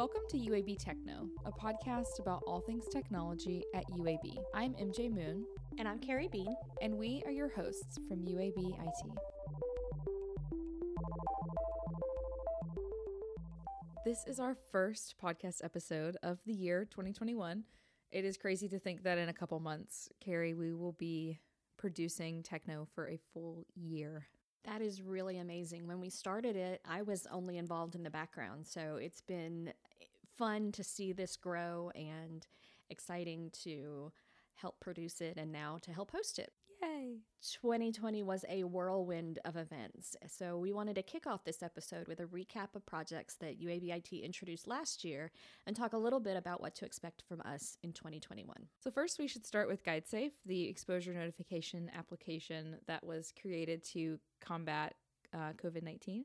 Welcome to UAB Techno, a podcast about all things technology at UAB. I'm MJ Moon. And I'm Carrie Bean. And we are your hosts from UAB IT. This is our first podcast episode of the year 2021. It is crazy to think that in a couple months, Carrie, we will be producing techno for a full year. That is really amazing. When we started it, I was only involved in the background. So it's been fun to see this grow and exciting to help produce it and now to help host it. Yay! 2020 was a whirlwind of events. So we wanted to kick off this episode with a recap of projects that UABIT introduced last year and talk a little bit about what to expect from us in 2021. So first we should start with GuideSafe, the exposure notification application that was created to combat uh, COVID-19.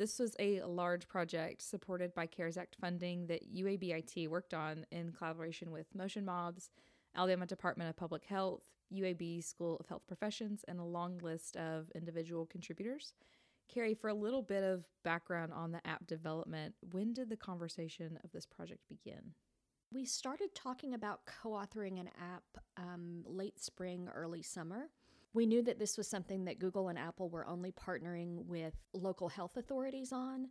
This was a large project supported by CARES Act funding that UABIT worked on in collaboration with Motion Mobs, Alabama Department of Public Health, UAB School of Health Professions, and a long list of individual contributors. Carrie, for a little bit of background on the app development, when did the conversation of this project begin? We started talking about co authoring an app um, late spring, early summer. We knew that this was something that Google and Apple were only partnering with local health authorities on,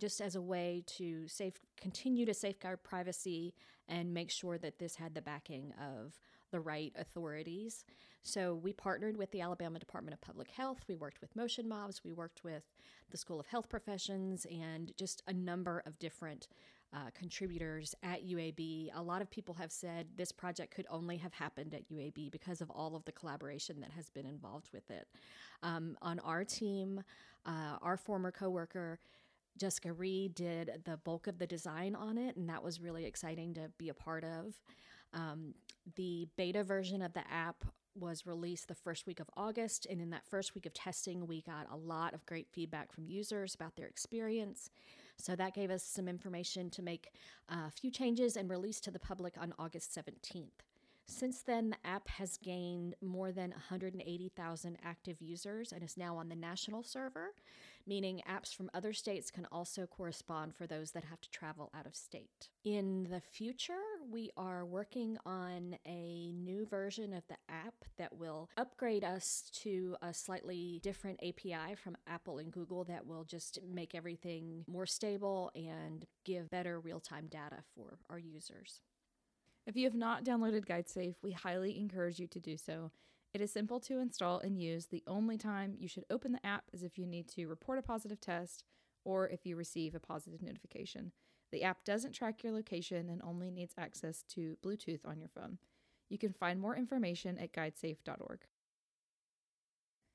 just as a way to safe, continue to safeguard privacy and make sure that this had the backing of the right authorities. So we partnered with the Alabama Department of Public Health. We worked with Motion Mobs. We worked with the School of Health Professions and just a number of different uh, contributors at UAB. A lot of people have said this project could only have happened at UAB because of all of the collaboration that has been involved with it. Um, on our team, uh, our former coworker, Jessica Reed did the bulk of the design on it, and that was really exciting to be a part of. Um, the beta version of the app was released the first week of August. And in that first week of testing, we got a lot of great feedback from users about their experience. So that gave us some information to make a few changes and release to the public on August 17th. Since then, the app has gained more than 180,000 active users and is now on the national server, meaning apps from other states can also correspond for those that have to travel out of state. In the future, we are working on a new version of the app that will upgrade us to a slightly different API from Apple and Google that will just make everything more stable and give better real time data for our users. If you have not downloaded GuideSafe, we highly encourage you to do so. It is simple to install and use. The only time you should open the app is if you need to report a positive test or if you receive a positive notification. The app doesn't track your location and only needs access to Bluetooth on your phone. You can find more information at guidesafe.org.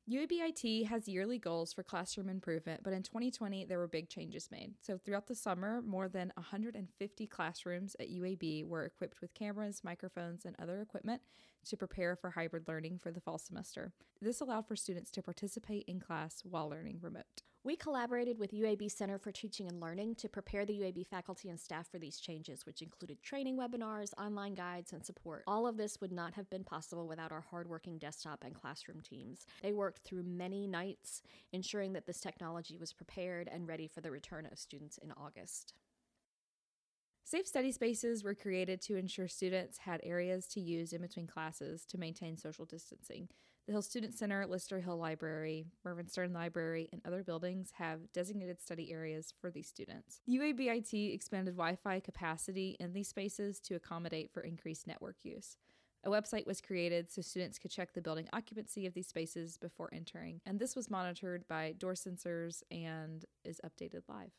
UABIT has yearly goals for classroom improvement, but in 2020 there were big changes made. So throughout the summer, more than 150 classrooms at UAB were equipped with cameras, microphones, and other equipment to prepare for hybrid learning for the fall semester. This allowed for students to participate in class while learning remote. We collaborated with UAB Center for Teaching and Learning to prepare the UAB faculty and staff for these changes, which included training webinars, online guides, and support. All of this would not have been possible without our hardworking desktop and classroom teams. They worked through many nights, ensuring that this technology was prepared and ready for the return of students in August. Safe study spaces were created to ensure students had areas to use in between classes to maintain social distancing. The Hill Student Center, Lister Hill Library, Mervyn Sterne Library, and other buildings have designated study areas for these students. UABIT expanded Wi Fi capacity in these spaces to accommodate for increased network use. A website was created so students could check the building occupancy of these spaces before entering, and this was monitored by door sensors and is updated live.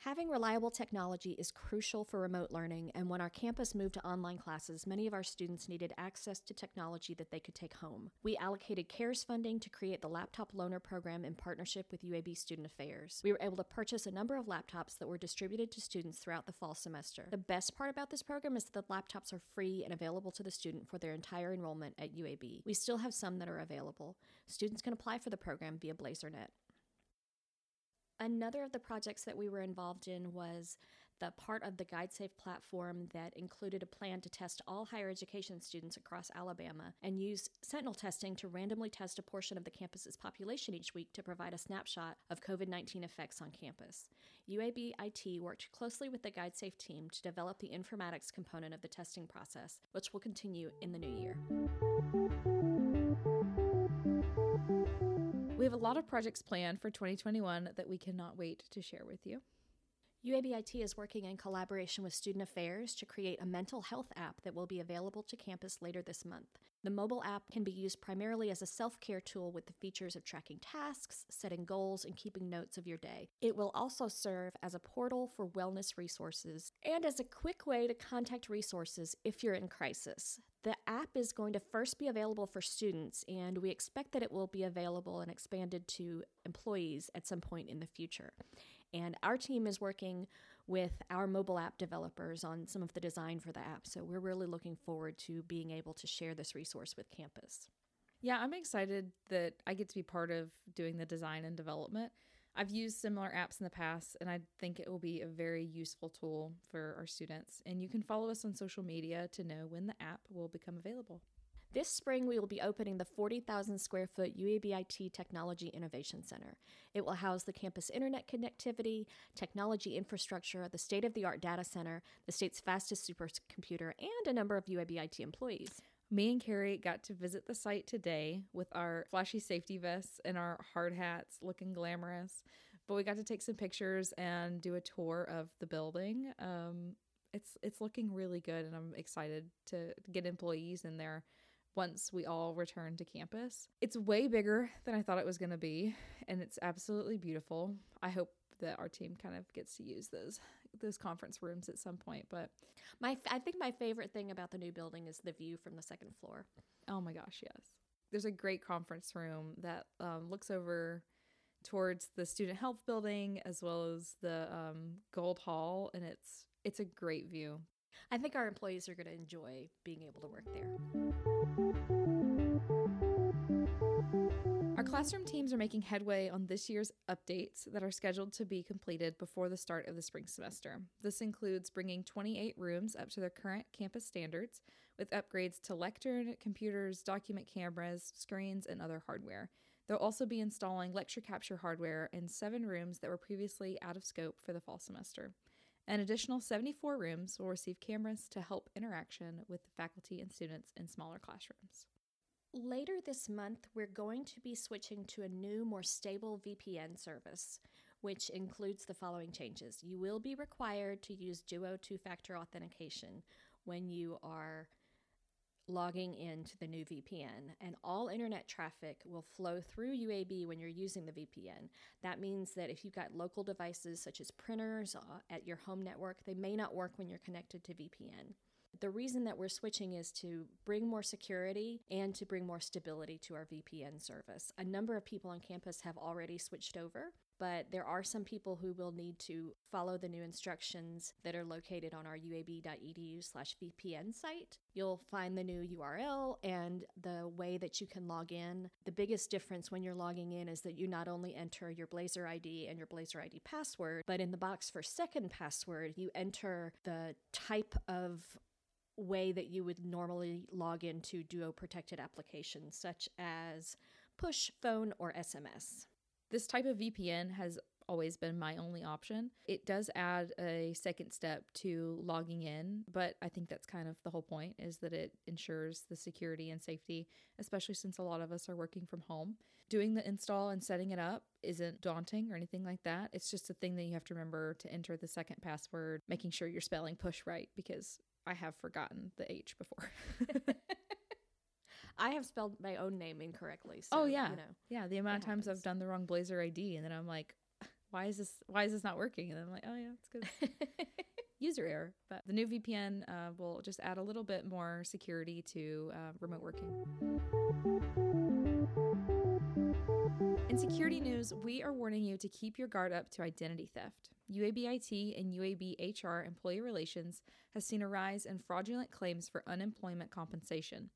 Having reliable technology is crucial for remote learning, and when our campus moved to online classes, many of our students needed access to technology that they could take home. We allocated CARES funding to create the Laptop Loaner program in partnership with UAB Student Affairs. We were able to purchase a number of laptops that were distributed to students throughout the fall semester. The best part about this program is that the laptops are free and available to the student for their entire enrollment at UAB. We still have some that are available. Students can apply for the program via BlazerNet. Another of the projects that we were involved in was the part of the GuideSafe platform that included a plan to test all higher education students across Alabama and use Sentinel testing to randomly test a portion of the campus's population each week to provide a snapshot of COVID 19 effects on campus. UAB IT worked closely with the GuideSafe team to develop the informatics component of the testing process, which will continue in the new year. We have a lot of projects planned for 2021 that we cannot wait to share with you. UABIT is working in collaboration with Student Affairs to create a mental health app that will be available to campus later this month. The mobile app can be used primarily as a self care tool with the features of tracking tasks, setting goals, and keeping notes of your day. It will also serve as a portal for wellness resources and as a quick way to contact resources if you're in crisis. The app is going to first be available for students, and we expect that it will be available and expanded to employees at some point in the future. And our team is working with our mobile app developers on some of the design for the app. So we're really looking forward to being able to share this resource with campus. Yeah, I'm excited that I get to be part of doing the design and development. I've used similar apps in the past, and I think it will be a very useful tool for our students. And you can follow us on social media to know when the app will become available. This spring, we will be opening the 40,000 square foot UABIT Technology Innovation Center. It will house the campus internet connectivity, technology infrastructure, the state of the art data center, the state's fastest supercomputer, and a number of UABIT employees. Me and Carrie got to visit the site today with our flashy safety vests and our hard hats looking glamorous. But we got to take some pictures and do a tour of the building. Um, it's it's looking really good, and I'm excited to get employees in there once we all return to campus. It's way bigger than I thought it was going to be, and it's absolutely beautiful. I hope that our team kind of gets to use those those conference rooms at some point. But my I think my favorite thing about the new building is the view from the second floor. Oh my gosh, yes. There's a great conference room that um, looks over towards the student health building as well as the um, Gold Hall, and it's it's a great view. I think our employees are going to enjoy being able to work there. Classroom teams are making headway on this year's updates that are scheduled to be completed before the start of the spring semester. This includes bringing 28 rooms up to their current campus standards with upgrades to lectern, computers, document cameras, screens, and other hardware. They'll also be installing lecture capture hardware in seven rooms that were previously out of scope for the fall semester. An additional 74 rooms will receive cameras to help interaction with the faculty and students in smaller classrooms. Later this month, we're going to be switching to a new, more stable VPN service, which includes the following changes. You will be required to use Duo two factor authentication when you are logging into the new VPN, and all internet traffic will flow through UAB when you're using the VPN. That means that if you've got local devices such as printers uh, at your home network, they may not work when you're connected to VPN. The reason that we're switching is to bring more security and to bring more stability to our VPN service. A number of people on campus have already switched over, but there are some people who will need to follow the new instructions that are located on our uab.edu slash VPN site. You'll find the new URL and the way that you can log in. The biggest difference when you're logging in is that you not only enter your Blazer ID and your Blazer ID password, but in the box for second password, you enter the type of way that you would normally log into Duo protected applications, such as push, phone, or SMS. This type of VPN has always been my only option. It does add a second step to logging in, but I think that's kind of the whole point is that it ensures the security and safety, especially since a lot of us are working from home. Doing the install and setting it up isn't daunting or anything like that. It's just a thing that you have to remember to enter the second password, making sure you're spelling push right because I have forgotten the H before. I have spelled my own name incorrectly. So, oh yeah, you know, yeah. The amount of times happens. I've done the wrong Blazer ID, and then I'm like, why is this? Why is this not working? And then I'm like, oh yeah, it's good. User error. But the new VPN uh, will just add a little bit more security to uh, remote working. In security news, we are warning you to keep your guard up to identity theft. UABIT and UAB HR employee relations has seen a rise in fraudulent claims for unemployment compensation.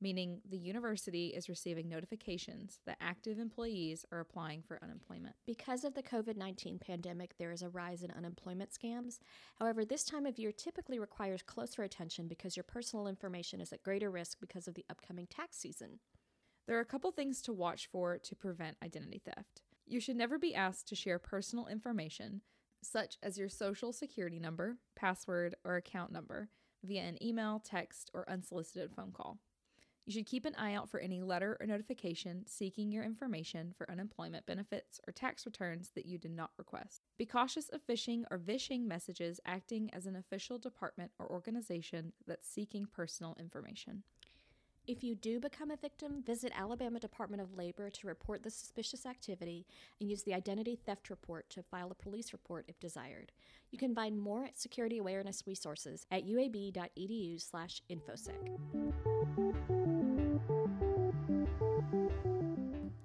meaning the university is receiving notifications that active employees are applying for unemployment. Because of the COVID 19 pandemic, there is a rise in unemployment scams. However, this time of year typically requires closer attention because your personal information is at greater risk because of the upcoming tax season. There are a couple things to watch for to prevent identity theft. You should never be asked to share personal information, such as your social security number, password, or account number, via an email, text, or unsolicited phone call. You should keep an eye out for any letter or notification seeking your information for unemployment benefits or tax returns that you did not request. Be cautious of phishing or vishing messages acting as an official department or organization that's seeking personal information. If you do become a victim, visit Alabama Department of Labor to report the suspicious activity and use the identity theft report to file a police report if desired. You can find more security awareness resources at uab.edu/infosec.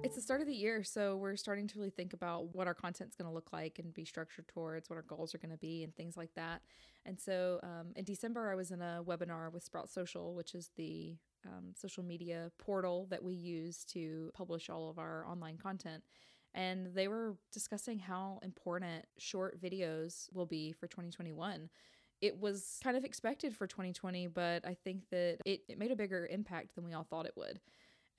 It's the start of the year, so we're starting to really think about what our content's going to look like and be structured towards, what our goals are going to be, and things like that. And so um, in December, I was in a webinar with Sprout Social, which is the um, social media portal that we use to publish all of our online content. And they were discussing how important short videos will be for 2021. It was kind of expected for 2020, but I think that it, it made a bigger impact than we all thought it would.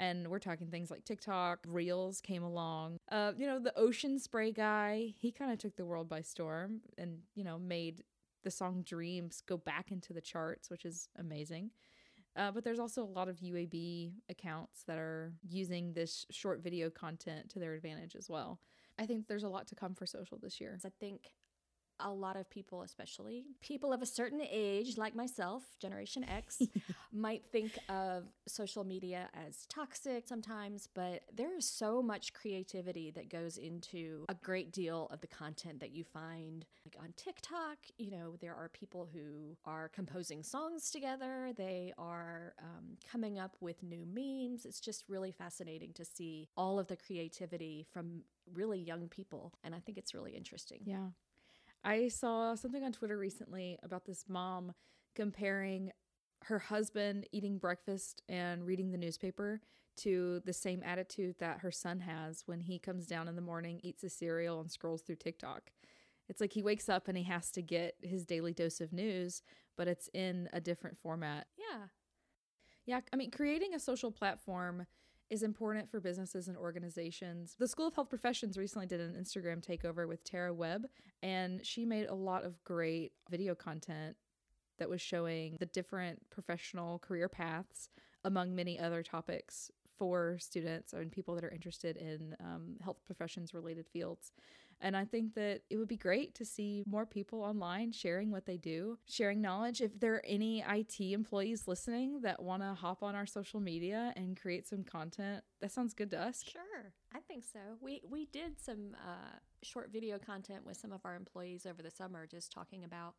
And we're talking things like TikTok, Reels came along. Uh, you know, the ocean spray guy, he kind of took the world by storm and, you know, made the song Dreams go back into the charts, which is amazing. Uh, but there's also a lot of UAB accounts that are using this short video content to their advantage as well. I think there's a lot to come for social this year. I think a lot of people, especially people of a certain age, like myself, Generation X, might think of social media as toxic sometimes, but there is so much creativity that goes into a great deal of the content that you find like on TikTok. You know, there are people who are composing songs together, they are um, coming up with new memes. It's just really fascinating to see all of the creativity from really young people. And I think it's really interesting. Yeah. I saw something on Twitter recently about this mom comparing her husband eating breakfast and reading the newspaper to the same attitude that her son has when he comes down in the morning, eats a cereal, and scrolls through TikTok. It's like he wakes up and he has to get his daily dose of news, but it's in a different format. Yeah. Yeah. I mean, creating a social platform is important for businesses and organizations. The School of Health Professions recently did an Instagram takeover with Tara Webb, and she made a lot of great video content that was showing the different professional career paths among many other topics for students and people that are interested in um, health professions related fields. And I think that it would be great to see more people online sharing what they do, sharing knowledge. If there are any IT employees listening that want to hop on our social media and create some content, that sounds good to us. Sure, I think so. We we did some uh, short video content with some of our employees over the summer, just talking about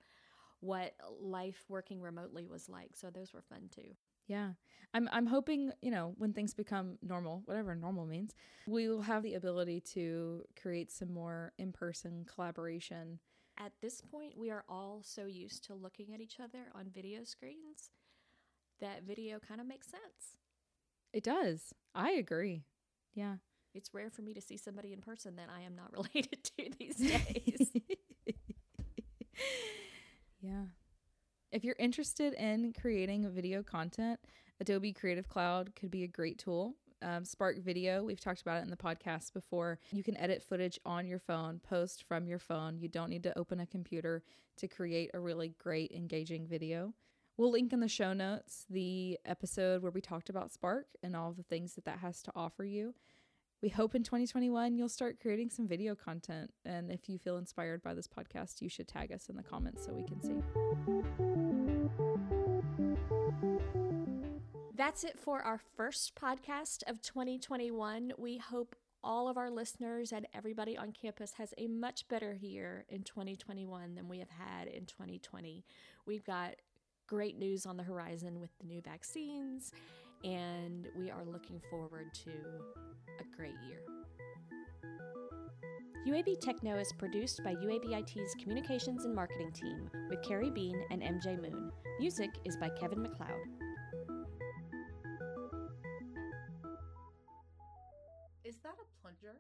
what life working remotely was like. So those were fun too. Yeah. I'm I'm hoping, you know, when things become normal, whatever normal means, we will have the ability to create some more in-person collaboration. At this point, we are all so used to looking at each other on video screens that video kind of makes sense. It does. I agree. Yeah. It's rare for me to see somebody in person that I am not related to these days. yeah. If you're interested in creating video content, Adobe Creative Cloud could be a great tool. Um, Spark Video, we've talked about it in the podcast before. You can edit footage on your phone, post from your phone. You don't need to open a computer to create a really great, engaging video. We'll link in the show notes the episode where we talked about Spark and all the things that that has to offer you. We hope in 2021 you'll start creating some video content. And if you feel inspired by this podcast, you should tag us in the comments so we can see. That's it for our first podcast of 2021. We hope all of our listeners and everybody on campus has a much better year in 2021 than we have had in 2020. We've got great news on the horizon with the new vaccines, and we are looking forward to a great year. UAB Techno is produced by UABIT's communications and marketing team with Carrie Bean and MJ Moon. Music is by Kevin MacLeod. Is that a plunger?